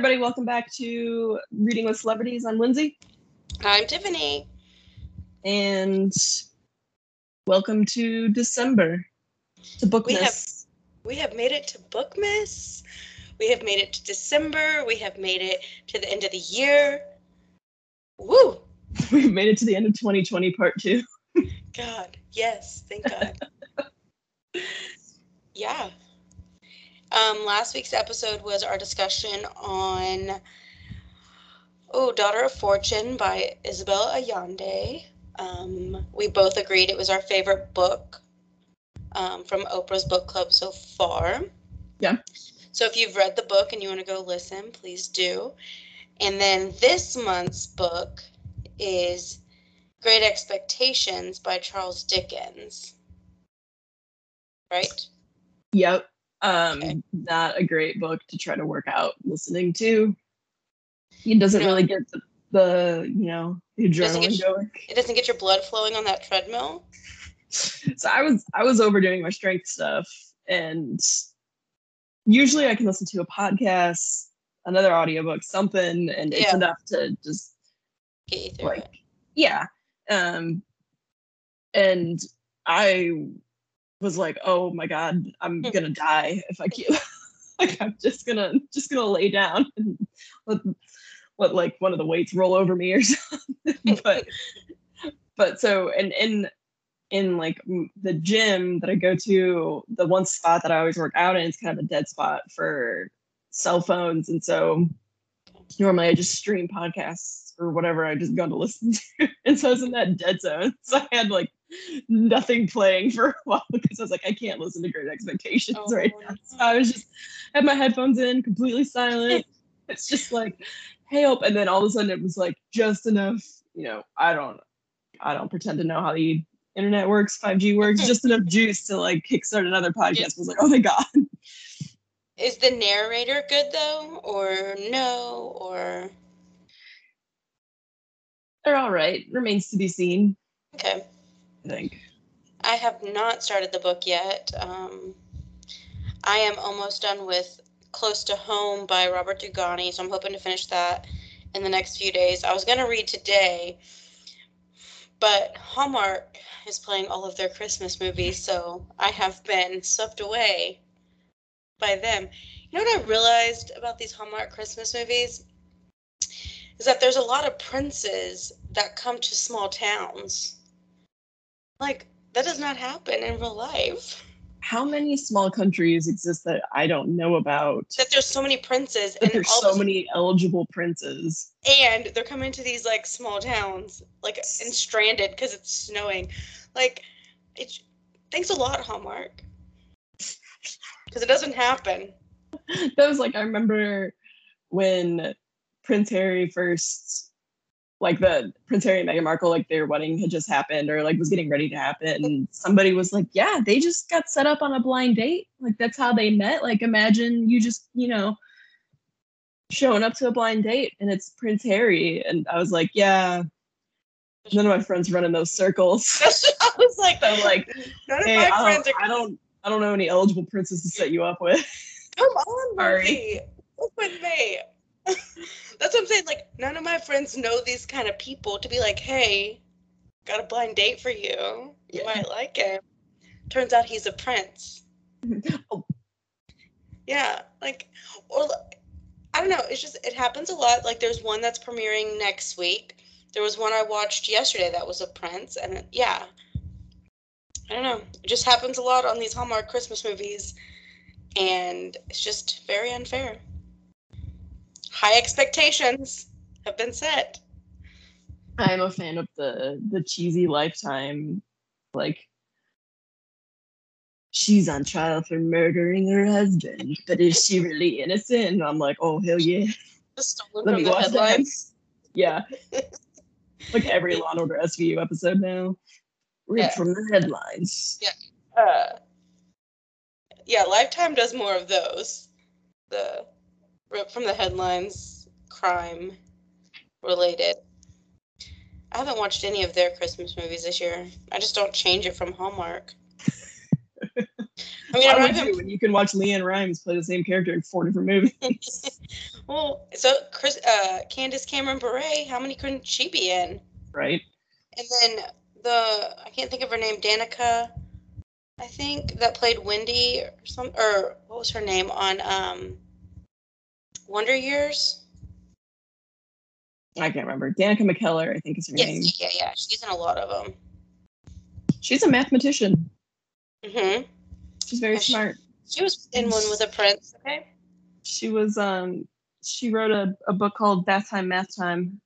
everybody. Welcome back to Reading with Celebrities. I'm Lindsay. I'm Tiffany. And welcome to December, to Bookmas. We have, we have made it to Bookmas. We have made it to December. We have made it to the end of the year. Woo! We've made it to the end of 2020, part two. God, yes, thank God. yeah. Um, last week's episode was our discussion on oh, Daughter of Fortune by Isabel Allende. Um, we both agreed it was our favorite book um, from Oprah's book club so far. Yeah. So if you've read the book and you want to go listen, please do. And then this month's book is Great Expectations by Charles Dickens. Right? Yep. Um, okay. not a great book to try to work out listening to. It doesn't no. really get the, the, you know the adrenaline it going. It doesn't get your blood flowing on that treadmill. So I was I was overdoing my strength stuff, and usually I can listen to a podcast, another audiobook, something, and it's yeah. enough to just get you through like it. yeah. Um, and I was like, oh my god, I'm hmm. gonna die if I keep like I'm just gonna just gonna lay down and let, let like one of the weights roll over me or something. but but so and in in like the gym that I go to, the one spot that I always work out in is kind of a dead spot for cell phones, and so normally I just stream podcasts or whatever I just go to listen to, and so I was in that dead zone. So I had like nothing playing for a while because I was like, I can't listen to Great Expectations oh, right now. So I was just had my headphones in, completely silent. it's just like, hey, help. And then all of a sudden it was like just enough, you know, I don't I don't pretend to know how the internet works, 5G works, just enough juice to like kickstart another podcast. Yeah. I was like, oh my God. Is the narrator good though? Or no? Or they're all right. Remains to be seen. Okay. I think. I have not started the book yet. Um, I am almost done with Close to Home by Robert Dugoni, so I'm hoping to finish that in the next few days. I was going to read today, but Hallmark is playing all of their Christmas movies, so I have been swept away by them. You know what I realized about these Hallmark Christmas movies? Is that there's a lot of princes that come to small towns like that does not happen in real life. How many small countries exist that I don't know about? That there's so many princes that and there's so many eligible princes. And they're coming to these like small towns, like and stranded because it's snowing. Like it's thanks a lot, Hallmark. Because it doesn't happen. That was like I remember when Prince Harry first like the Prince Harry and Meghan Markle, like their wedding had just happened or like was getting ready to happen. And somebody was like, Yeah, they just got set up on a blind date. Like that's how they met. Like imagine you just, you know, showing up to a blind date and it's Prince Harry. And I was like, Yeah, none of my friends run in those circles. I was like, I'm like, none hey, of my I friends don't, are I don't I don't know any eligible princes to set you up with. Come on, Sorry. Look with me. That's what I'm saying. Like, none of my friends know these kind of people to be like, hey, got a blind date for you. You yeah. might like him. Turns out he's a prince. oh. Yeah, like, or I don't know. It's just, it happens a lot. Like, there's one that's premiering next week. There was one I watched yesterday that was a prince. And yeah, I don't know. It just happens a lot on these Hallmark Christmas movies. And it's just very unfair high expectations have been set. I'm a fan of the the cheesy lifetime like she's on trial for murdering her husband, but is she really innocent? And I'm like, oh hell yeah. Let me watch headlines. That. Yeah. like every Law and Order SVU episode now. Read yeah. from the headlines. Yeah. Uh, yeah, Lifetime does more of those. The from the headlines, crime related. I haven't watched any of their Christmas movies this year. I just don't change it from Hallmark. I mean, Why would not you? When you can watch LeAnn Rimes play the same character in four different movies, well, so Chris, uh, Candace Cameron Bure, how many couldn't she be in? right? And then the I can't think of her name, Danica, I think that played Wendy or some or what was her name on um Wonder Years? I can't remember. Danica McKellar, I think is her name. Yes, yeah, yeah. She's in a lot of them. She's a mathematician. hmm She's very smart. She was in one with a prince. Okay. She was um she wrote a, a book called Bath Time Math Time.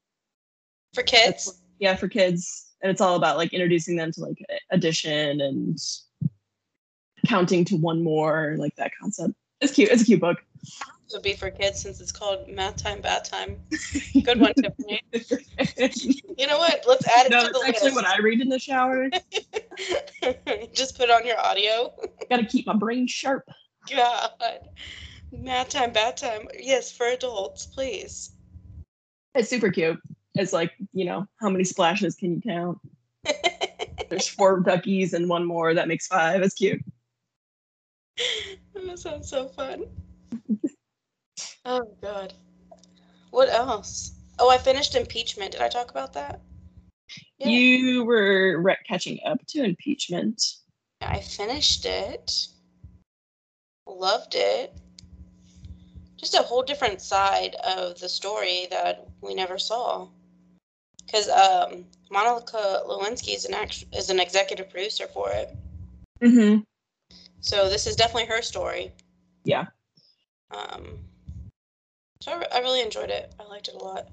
For kids. Yeah, for kids. And it's all about like introducing them to like addition and counting to one more, like that concept. It's cute. It's a cute book. It would be for kids since it's called Math Time, Bath Time. Good one, Tiffany. You know what? Let's add it no, to the it's actually list. what I read in the shower. Just put on your audio. Gotta keep my brain sharp. God. Math time, bath time. Yes, for adults, please. It's super cute. It's like, you know, how many splashes can you count? There's four duckies and one more. That makes five. It's cute. that sounds so fun. Oh god. What else? Oh, I finished impeachment. Did I talk about that? Yeah. You were re- catching up to impeachment. I finished it. Loved it. Just a whole different side of the story that we never saw. Because um, Monica Lewinsky is an act- is an executive producer for it. Mm-hmm. So this is definitely her story. Yeah. Um, so I, I really enjoyed it. I liked it a lot.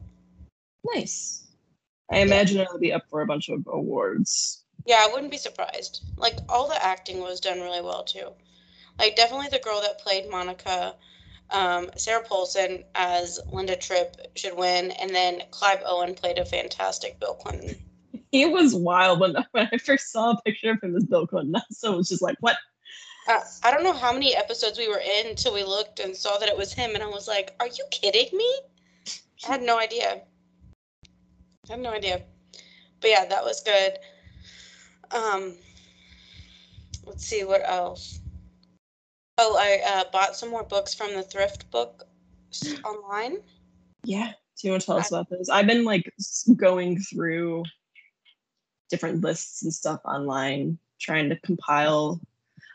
Nice. I imagine it'll be up for a bunch of awards. Yeah, I wouldn't be surprised. Like all the acting was done really well too. Like definitely the girl that played Monica, um, Sarah Paulson as Linda Tripp should win, and then Clive Owen played a fantastic Bill Clinton. He was wild when, when I first saw a picture of him as Bill Clinton. So it was just like, what? Uh, I don't know how many episodes we were in until we looked and saw that it was him, and I was like, "Are you kidding me?" I had no idea. I had no idea. But yeah, that was good. Um, let's see what else. Oh, I uh, bought some more books from the thrift book online. Yeah. Do you want to tell us about those? I've been like going through different lists and stuff online, trying to compile.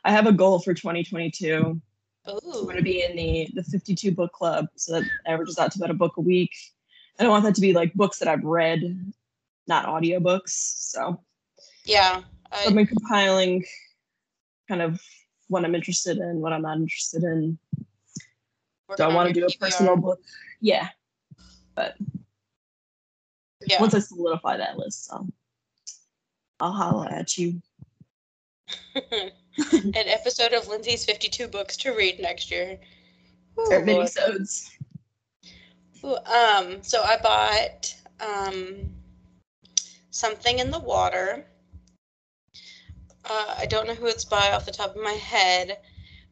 I have a goal for 2022. I'm Ooh, going to be in the the 52 book club, so that averages out to about a book a week. I don't want that to be like books that I've read, not audiobooks. So yeah. I've I, been compiling kind of what I'm interested in, what I'm not interested in. Do I want to do a personal book? Yeah. but Yeah. Once I solidify that list, I'll, I'll holla at you. An episode of Lindsay's 52 books to read next year. Ooh, Or minisodes. Ooh, um, so I bought um, something in the water. Uh, I don't know who it's by off the top of my head,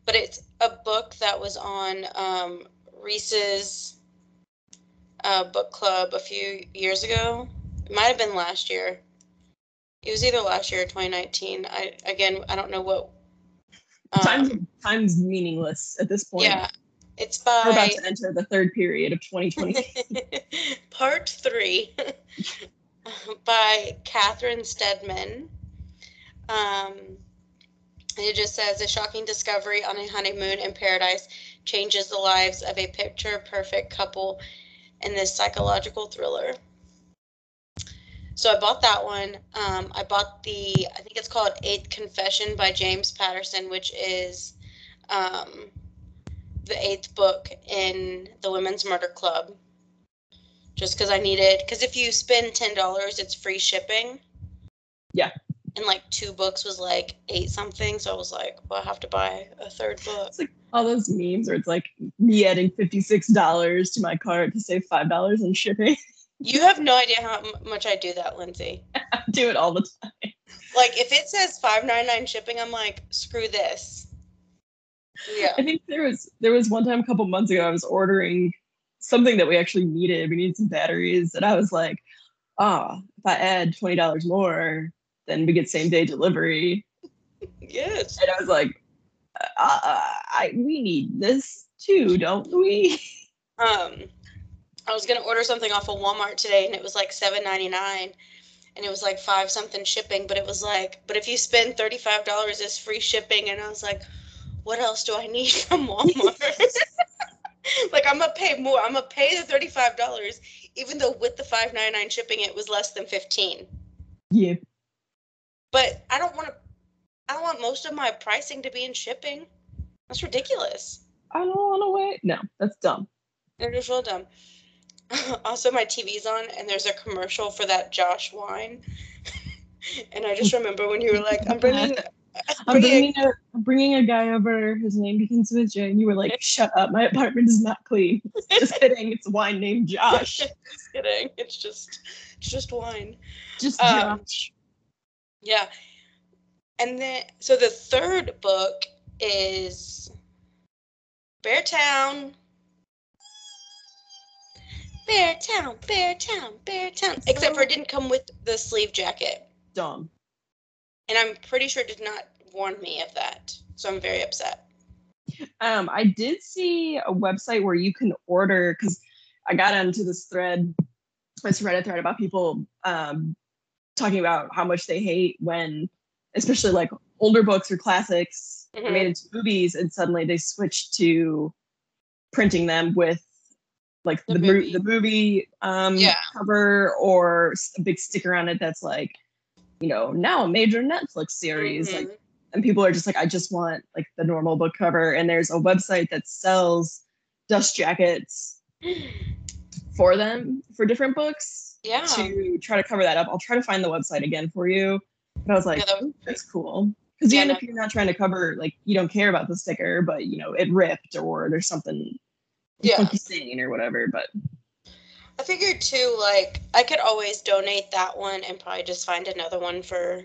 but it's a book that was on um, Reese's uh, book club a few years ago. It might have been last year. It was either last year or 2019. I again, I don't know what. Um, Time's, time's meaningless at this point. yeah, it's by. We're about to enter the third period of 2020. Part three by Catherine Steadman. Um, it just says a shocking discovery on a honeymoon in paradise changes the lives of a picture perfect couple in this psychological thriller. So I bought that one. Um, I bought the, I think it's called Eighth Confession by James Patterson, which is um, the eighth book in the Women's Murder Club. Just because I needed, because if you spend ten dollars, it's free shipping. Yeah. And like two books was like eight something, so I was like, well, I have to buy a third book. it's like all those memes where it's like me adding $56 to my cart to save $5 in shipping. You have no idea how much I do that, Lindsay. I do it all the time. Like if it says five ninety nine shipping, I'm like, screw this. Yeah. I think there was there was one time a couple months ago I was ordering something that we actually needed. We needed some batteries, and I was like, "Ah, if I add twenty dollars more, then we get same day delivery." Yes. And I was like, I we need this too, don't we? Um, I was gonna order something off of Walmart today, and it was like seven ninety nine, and it was like five something shipping. But it was like, but if you spend thirty five dollars, it's free shipping. And I was like, what else do I need from Walmart? like I'm gonna pay more. I'm gonna pay the thirty five dollars, even though with the five ninety nine shipping, it was less than fifteen. Yeah. But I don't want to. I want most of my pricing to be in shipping. That's ridiculous. I don't want to wait. No, that's dumb. They're real dumb. also, my TV's on, and there's a commercial for that Josh wine. and I just remember when you were like, "I'm bringing." I'm bringing a I'm bringing a guy over. His name begins with J, and you were like, "Shut up! My apartment is not clean." just kidding. It's wine named Josh. just kidding. It's just, it's just wine. Just Um, Josh. Yeah. And then, so the third book is Beartown. Beartown, Bear Town. Except for it didn't come with the sleeve jacket. Dumb. And I'm pretty sure it did not warn me of that. So I'm very upset. Um, I did see a website where you can order because I got into this thread, this Reddit thread about people um, talking about how much they hate when, especially like older books or classics, are Mhm. made into movies, and suddenly they switch to printing them with like The the, movie. the movie um, Yeah. cover or a big sticker on it that's like, you know, now a major Netflix series. Like Mhm. and people are just like, I just want like the normal book cover. And there's a website that sells dust jackets for them for different books yeah. to try to cover that up. I'll try to find the website again for you. But I was like, Yeah, would that's cool. Because Yeah, even no. if you're not trying to cover, like you don't care about the sticker, but you know, it ripped or there's something Yeah. funky stain or whatever. But I figured too, like, I could always donate that one and probably just find another one for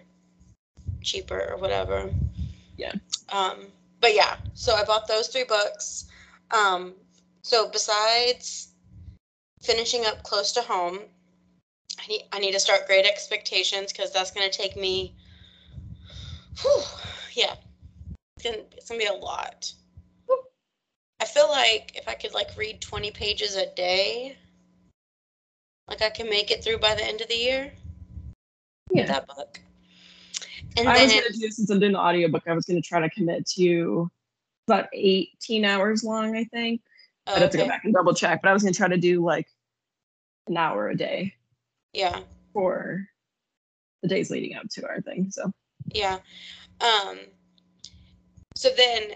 cheaper or whatever. Yeah. Um, but yeah, so I bought those three books. Um, so besides finishing up close to home, I need I need to start Great Expectations because that's gonna take me. Whew, yeah, it's gonna it's gonna be a lot. I feel like if I could like read 20 pages a day, like I can make it through by the end of the year yeah. that book. And I was gonna do since I'm doing the audiobook, I was gonna try to commit to about 18 hours long, I think. oh, I'd have to go back and double check, but I was gonna try to do like an hour a day Yeah, for the days leading up to our thing. So yeah. Um so then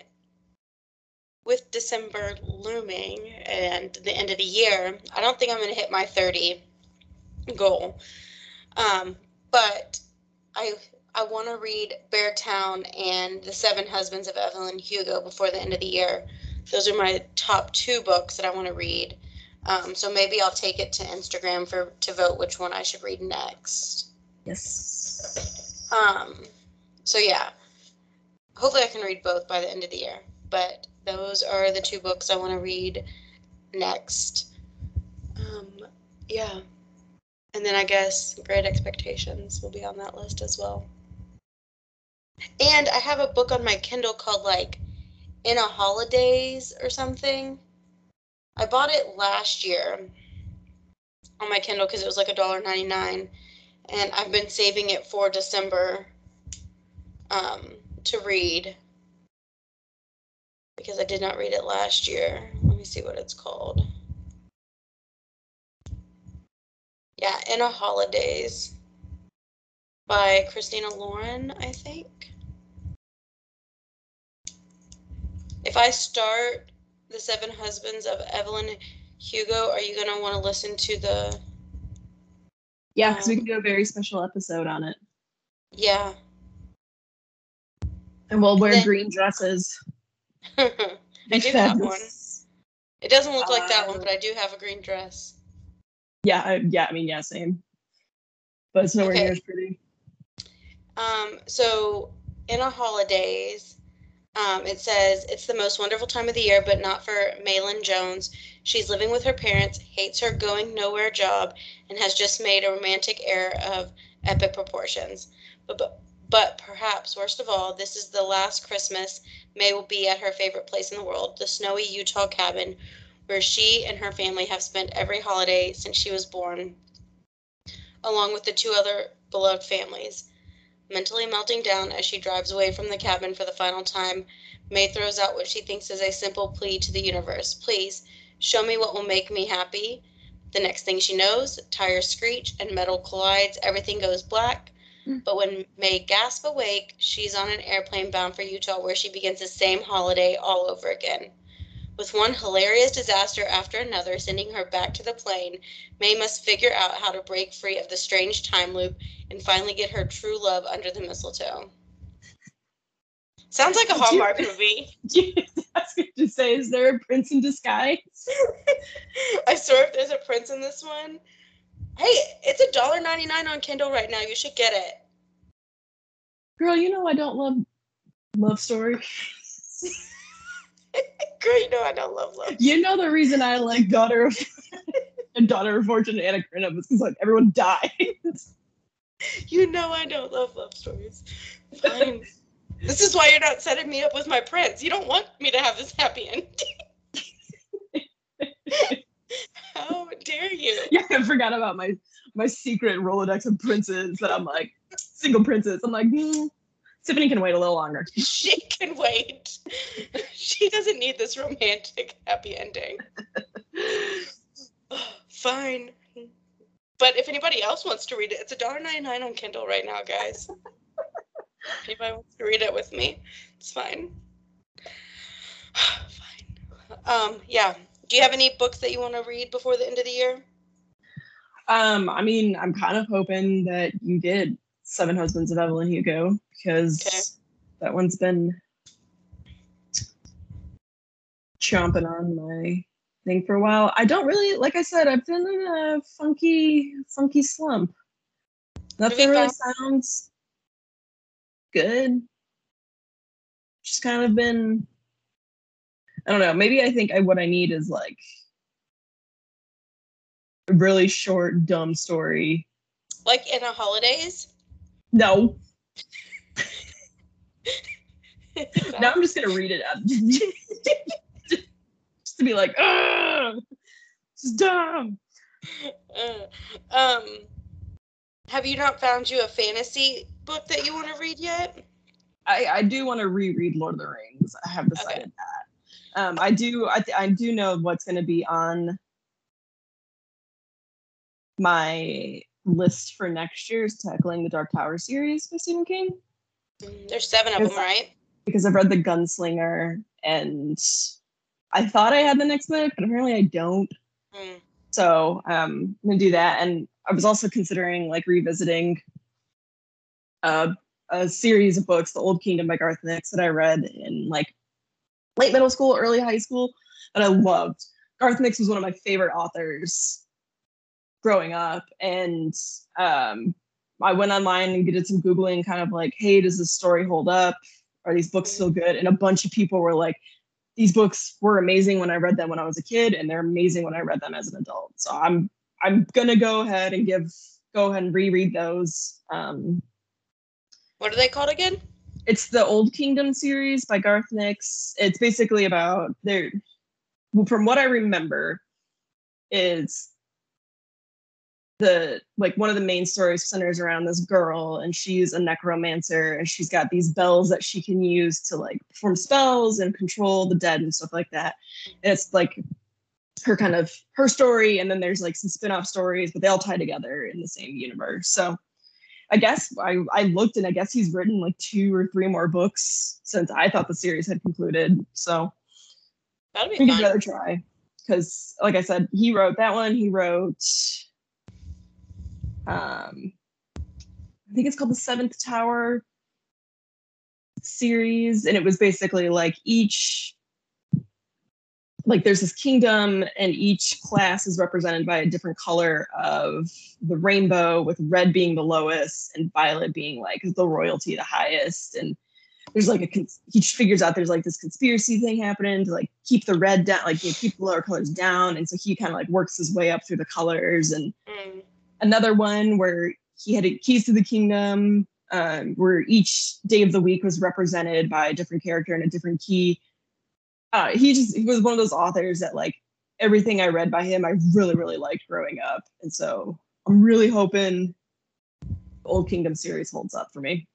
with December looming and the end of the year, I don't think I'm gonna hit my 30 goal. Um, but I I want to read Beartown and The Seven Husbands of Evelyn Hugo before the end of the year. Those are my top two books that I want to read. Um, so maybe I'll take it to Instagram for to vote which one I should read next. yes. Um, so yeah, hopefully I can read both by the end of the year. But those are the two books I want to read next. Um, yeah, and then I guess Great Expectations will be on that list as well. And I have a book on my Kindle called like In a Holidaze or something. I bought it last year on my Kindle because it was like a dollar ninety nine and I've been saving it for December um, to read because I did not read it last year. Let me see what it's called. Yeah, In a Holidaze by Christina Lauren, I think. If I start The Seven Husbands of Evelyn Hugo, are you going to want to listen to the. Yeah, because we um, can do a very special episode on it. Yeah. And we'll wear Then- green dresses. I do have one. It doesn't look like that one, but I do have a green dress. Yeah, I, yeah, I mean, yeah, same. But it's nowhere Okay. near as pretty. Um, so in a holidaze, um, it says it's the most wonderful time of the year, but not for Maelyn Jones. She's living with her parents, hates her going nowhere job, and has just made a romantic error of epic proportions. But but, But perhaps worst of all, this is the last Christmas May will be at her favorite place in the world, the snowy Utah cabin, where she and her family have spent every holiday since she was born, along with the two other beloved families. Mentally melting down as she drives away from the cabin for the final time, May throws out what she thinks is a simple plea to the universe Please, show me what will make me happy. The next thing she knows, tires screech and metal collides, everything goes black. Mm. But when May gasp awake, she's on an airplane bound for Utah where she begins the same holiday all over again. With one hilarious disaster after another sending her back to the plane, May must figure out how to break free of the strange time loop and finally get her true love under the mistletoe. Sounds like a Did you- Hallmark movie. I was going to say, is there a prince in disguise? I swear if there's a prince in this one. Hey, it's a dollar ninety nine on Kindle right now. You should get it. Girl, you know I don't love love stories. Girl, you know I don't love love. You know the reason I like Daughter of and Daughter of Fortune and Anna Karenina is because like everyone died. You know I don't love love stories. Fine. this is why you're not setting me up with my prince. You don't want me to have this happy ending. How dare you? yeah, I forgot about my my secret Rolodex of princes that I'm like single princess. I'm like, mm, Tiffany can wait a little longer. She can wait. She doesn't need this romantic happy ending. Fine. But if anybody else wants to read it, it's $1.99 on Kindle right now, guys. if anybody wants to read it with me, it's fine. fine. Um, yeah. Do you have any books that you want to read before the end of the year? Um, I mean, I'm kind of hoping that you did Seven Husbands of Evelyn Hugo because Okay. that one's been chomping on my thing for a while. I don't really, like I said, I've been in a funky, funky slump. Nothing really sounds good. Just kind of been, I don't know. Maybe I think I, what I need is like a really short, dumb story. Like in a holidaze? No, now I'm just gonna read it up. just to be like, ah, is dumb. Uh, um, have you not found you a fantasy book that you want to read yet? I, I do want to reread Lord of the Rings. I have decided that. Um, I do. I, th- I do know what's going to be on my list for next year's tackling the Dark Tower series by Stephen King There's seven of them, right? because I've read The Gunslinger and I thought I had the next book, but apparently I don't. Mm. So um, I'm gonna do that. And I was also considering like revisiting uh, a series of books, The Old Kingdom by Garth Nix, that I read in like late middle school, early high school, that I loved. Garth Nix was one of my favorite authors growing up, and um, I went online and did some googling, kind of like, hey, does this story hold up? Are these books still good? And a bunch of people were like, these books were amazing when I read them when I was a kid, and they're amazing when I read them as an adult. So I'm I'm gonna go ahead and give go ahead and reread those. Um, What are they called again? It's the Old Kingdom series by Garth Nix. It's basically about there. From what I remember, is the like one of the main stories centers around this girl, and she's a necromancer, and she's got these bells that she can use to like perform spells and control the dead and stuff like that. And it's like her kind of her story, and then there's like some spin-off stories, but they all tie together in the same universe. So I guess I, I looked and I guess he's written like two or three more books since I thought the series had concluded. So That'll I be fun. rather try. Because like I said, he wrote that one. He wrote um I think it's called the Seventh Tower series. And it was basically like each like there's this kingdom and each class is represented by a different color of the rainbow with red being the lowest and violet being like the royalty the highest and there's like a he figures out there's like this conspiracy thing happening to like keep the red down like you know, keep the lower colors down and so he kind of like works his way up through the colors and Mm. another one where he had keys to the kingdom um, where each day of the week was represented by a different character and a different key. Uh, he just he was one of those authors that like everything I read by him, I really really liked growing up, and so I'm really hoping the Old Kingdom series holds up for me.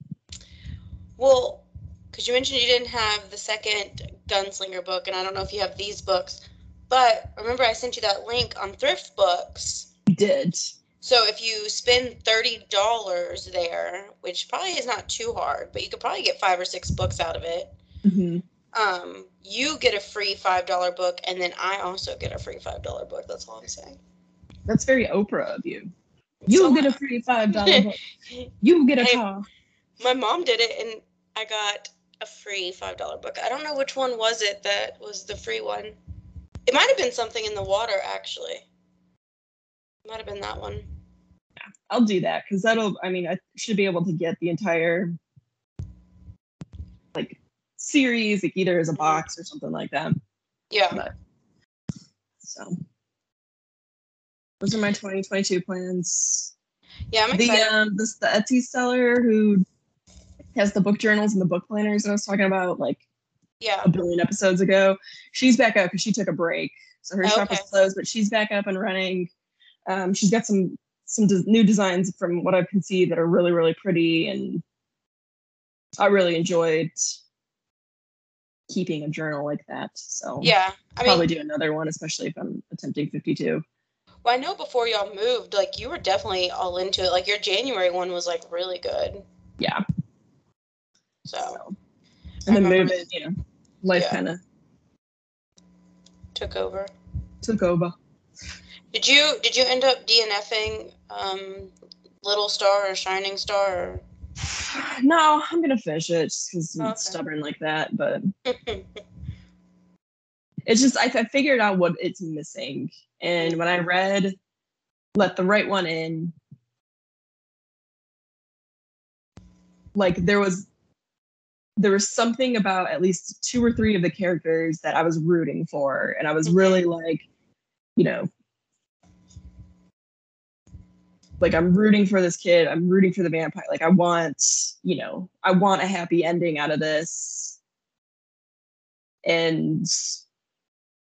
Well, because you mentioned you didn't have the second Gunslinger book, and I don't know if you have these books, but remember I sent you that link on Thrift Books. You did. So if you spend thirty dollars there, which probably is not too hard, but you could probably get five or six books out of it. Mm-hmm. Um, you get a free five dollar book, and then I also get a free five dollar book. That's all I'm saying. That's very Oprah of you. You So- get a free five dollar book. You get a Hey. car. My mom did it, and I got a free five dollar book. I don't know which one was it that was the free one. It might have been something in the water, actually. It might have been that one. I'll do that because that'll. I mean, I should be able to get the entire like series, like either as a box or something like that. Yeah. So those are my 2022 plans. Yeah, I'm The um, this the Etsy seller who has the book journals and the book planners I was talking about like yeah. a billion episodes ago. She's back up because she took a break, so her shop was Okay. closed, but she's back up and running. Um, she's got some some des- new designs from what I can see that are really really pretty, and I really enjoyed keeping a journal like that. So Yeah. I probably mean, do another one, especially if I'm attempting 52. well, I know before y'all moved, like you were definitely all into it. Like your January one was like really good. Yeah. So So, I and then moving, you know, life Yeah. kind of took over. took over. Did you did you end up DNFing um, Little Star or Shining Star? No, I'm gonna finish it just because I'm stubborn like that. But it's just I, I figured out what it's missing, and when I mm-hmm. read "Let the Right One In," like there was there was something about at least two or three of the characters that I was rooting for, and I was mm-hmm. really like, you know, like I'm rooting for this kid. I'm rooting for the vampire. Like I want, you know, I want a happy ending out of this. And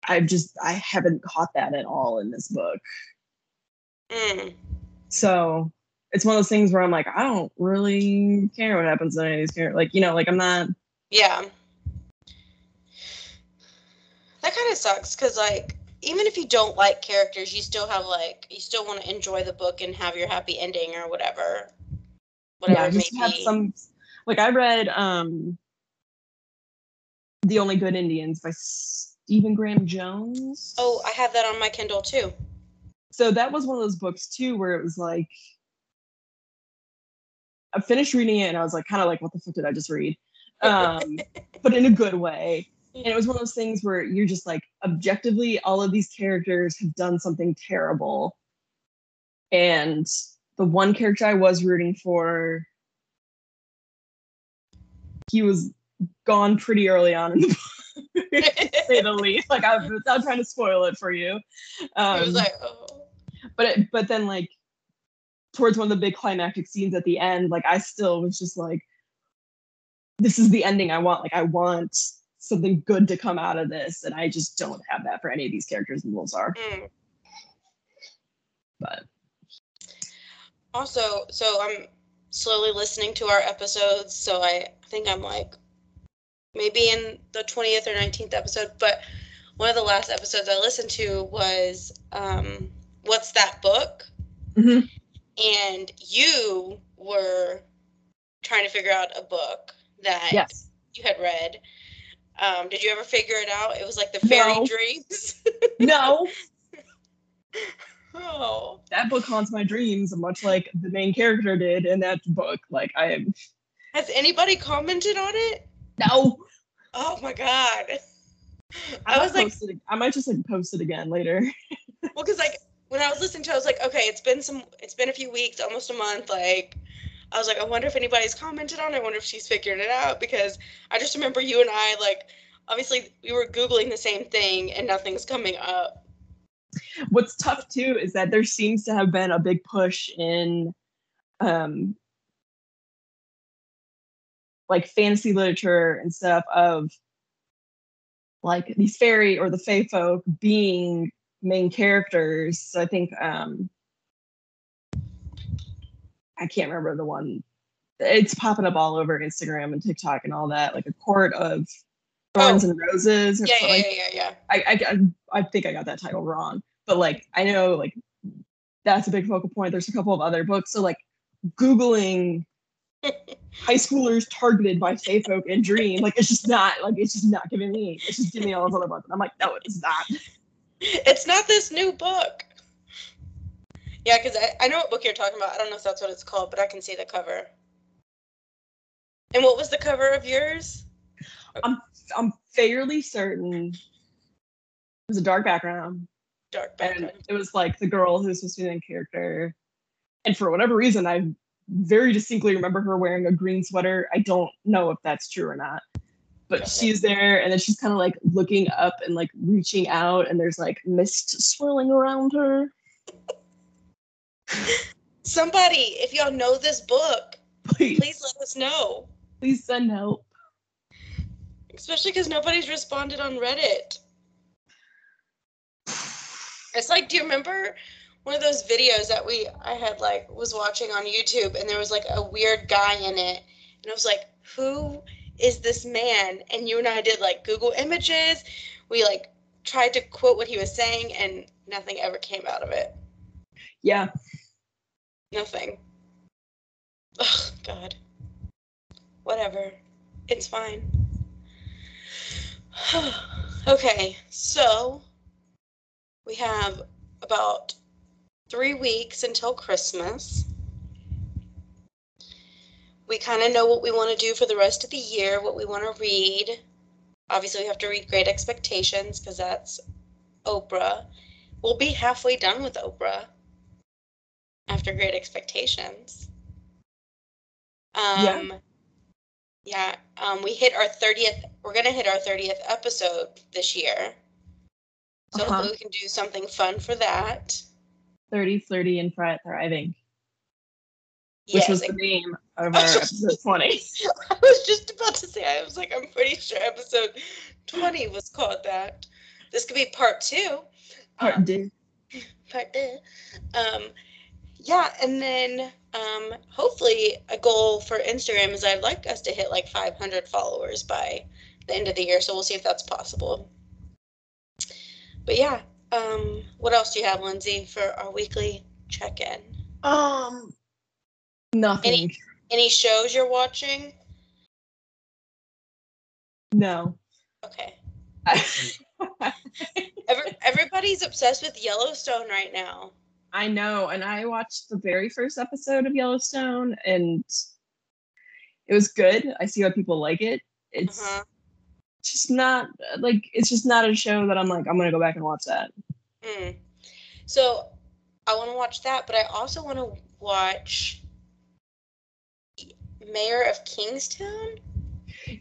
I've just I haven't caught that at all in this book. Mm. So it's one of those things where I'm like, I don't really care what happens to any of these characters. Like, you know, like I'm not Yeah. That kind of sucks because, like, even if you don't like characters, you still have, like, you still want to enjoy the book and have your happy ending or whatever. Whatever yeah, it may just have be. some like I read um The Only Good Indians by Stephen Graham Jones. Oh, I have that on my Kindle too. so that was one of those books too where it was like I finished reading it and I was like kind of like what the fuck did I just read? Um but in a good way. And it was one of those things where you're just like objectively all of these characters have done something terrible. And the one character I was rooting for he was gone pretty early on in the book, say the least. Like I'm without trying to spoil it for you. Um, it was like, oh. but it, but then like towards one of the big climactic scenes at the end like i still was just like this is the ending i want like i want something good to come out of this and i just don't have that for any of these characters in Wolzar. Mm. but Also, so I'm slowly listening to our episodes, so I think I'm like maybe in the 20th or 19th episode, but one of the last episodes I listened to was um, What's That Book? Mhm. And you were trying to figure out a book that yes you had read. Um, did you ever figure it out? It was like the fairy No. dreams. no oh. that book haunts my dreams much like the main character did in that book like i am Has anybody commented on it? no Oh my god. i, I was like, it, i might just like post it again later well, because like when I was listening to, it, I was like, okay, it's been some, it's been a few weeks, almost a month. Like, I was like, I wonder if anybody's commented on it. I wonder if she's figured it out because I just remember you and I like, obviously we were googling the same thing and nothing's coming up. what's tough too is that there seems to have been a big push in um like fantasy literature and stuff of like these fairy or the fae folk being main characters. So I think um I can't remember the one. It's popping up all over Instagram and TikTok and all that, like a court of thorns Oh. and roses. Or Yeah, yeah, yeah, yeah, yeah. I, I I think I got that title wrong, but like I know like that's a big focal point. There's a couple of other books, so like googling high schoolers targeted by Fae folk and Dream, like it's just not like it's just not giving me. It's just giving me all those other books. And I'm like, no, it's not. It's not this new book. Yeah, because I, I know what book you're talking about. I don't know if that's what it's called, but I can see the cover. And what was the cover of yours? I'm I'm fairly certain it was a dark background, Dark and background. it was like the girl who's supposed to be the main character. And for whatever reason, I very distinctly remember her wearing a green sweater. I don't know if that's true or not. But Okay. she's there and then she's kind of like looking up and like reaching out and there's like mist swirling around her. Somebody, if y'all know this book, Please, please let us know. please send help. Especially because nobody's responded on Reddit. It's like, do you remember one of those videos that we I had like was watching on YouTube and there was like a weird guy in it and I was like, who is this man? And you and I did like Google images. We like tried to quote what he was saying and nothing ever came out of it. Yeah. Nothing. Oh God. Whatever. It's fine. okay, so we have about three weeks until Christmas. We kind of know what we want to do for the rest of the year, what we want to read. Obviously, we have to read Great Expectations because that's Oprah. We'll be halfway done with Oprah after Great Expectations. Um, Yeah. yeah. Um, we hit our 30th, we're going to hit our 30th episode this year. So Uh-huh. hopefully we can do something fun for that. 30, flirty, and thriving, which Yes, was the name of our episode 20. I was just about to say, I was like, I'm pretty sure episode 20 was called that. This could be part two. Part Um, two. part two. Um, yeah, and then um, hopefully a goal for Instagram is I'd like us to hit like 500 followers by the end of the year. So we'll see if that's possible. But yeah, um, what else do you have, Lindsay, for our weekly check-in? Um, nothing. Any shows you're watching? No. Okay. Every, everybody's obsessed with Yellowstone right now. I know, and I watched the very first episode of Yellowstone, and it was good. I see why people like it. It's Uh-huh. just not like it's just not a show that I'm like I'm gonna go back and watch that. Mm. So I want to watch that, but I also want to watch Mayor of Kingstown.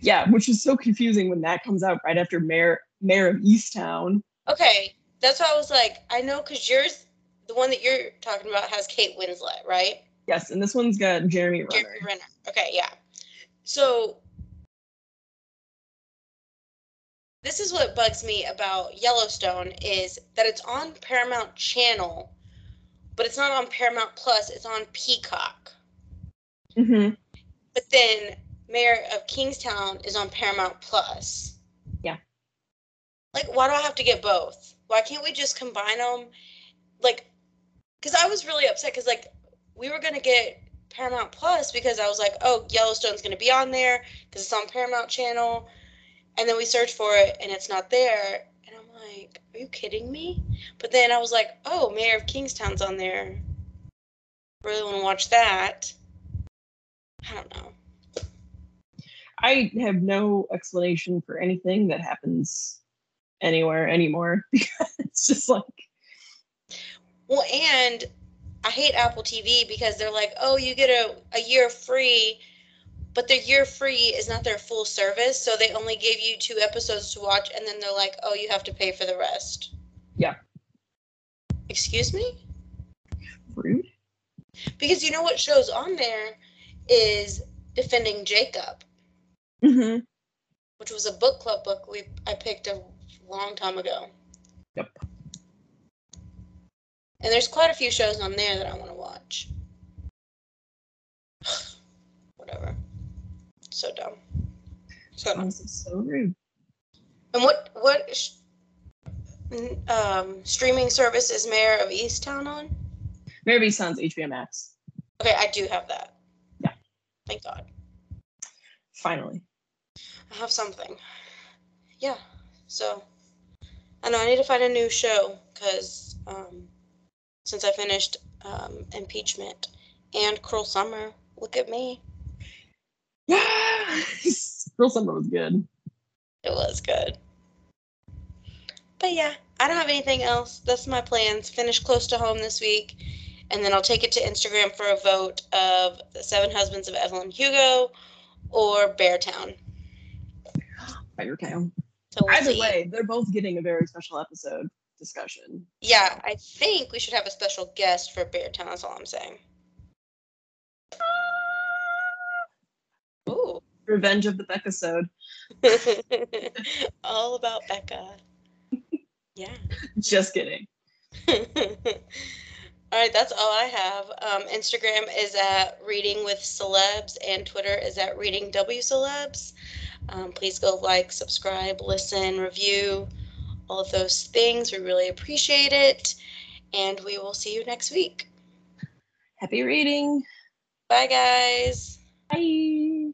Yeah, which is so confusing when that comes out right after Mayor Mare of Easttown. Okay, that's why I was like, I know because yours, the one that you're talking about, has Kate Winslet, right? Yes, and this one's got Jeremy Renner. Jeremy Renner. Okay, yeah. So this is what bugs me about Yellowstone is that it's on Paramount Channel, but it's not on Paramount Plus. It's on Peacock. hmm But then Mayor of Kingstown is on Paramount Plus. Yeah. Like, why do I have to get both? Why can't we just combine them? Like, because I was really upset because, like, we were to get Paramount Plus because I was like, oh, Yellowstone's to be on there because it's on Paramount Channel. And then we searched for it and it's not there. And I'm like, are you kidding me? But then I was like, oh, Mayor of Kingstown's on there. Really want to watch that. I don't know. I have no explanation for anything that happens anywhere anymore because it's just like Well, and I hate Apple TV because they're like, oh, you get a, a year free, but their year free is not their full service. So they only gave you two episodes to watch, and then they're like, oh, you have to pay for the rest. Yeah. Excuse me? rude. Because you know what show's on there is Defending Jacob. Mm-hmm. which was a book club book we I picked a long time ago. Yep. And there's quite a few shows on there that I want to watch. Whatever. So dumb. So dumb. So rude. And what what sh- um streaming service is Mare of Easttown on? Mary Sons HBO Max. Okay, I do have that. Yeah. Thank God. Finally. I have something. Yeah. So I know I need to find a new show because um, since I finished um, impeachment and Cruel Summer, look at me. Yes. Real summer was good. It was good. But yeah, I don't have anything else. That's my plans. Finish close to home this week. And then I'll take it to Instagram for a vote of the Seven Husbands of Evelyn Hugo or Beartown. Fire Town. So we'll Either see. way, they're both getting a very special episode discussion. Yeah, I think we should have a special guest for Beartown. That's all I'm saying. Ooh. Revenge of the Beckisode. all about Becca. Yeah. Just kidding. all right, that's all I have. Um, Instagram is at Reading with Celebs, and Twitter is at Reading W Celebs. Um, please go like, subscribe, listen, review, all of those things. We really appreciate it. And we will see you next week. Happy reading. Bye, guys. Bye.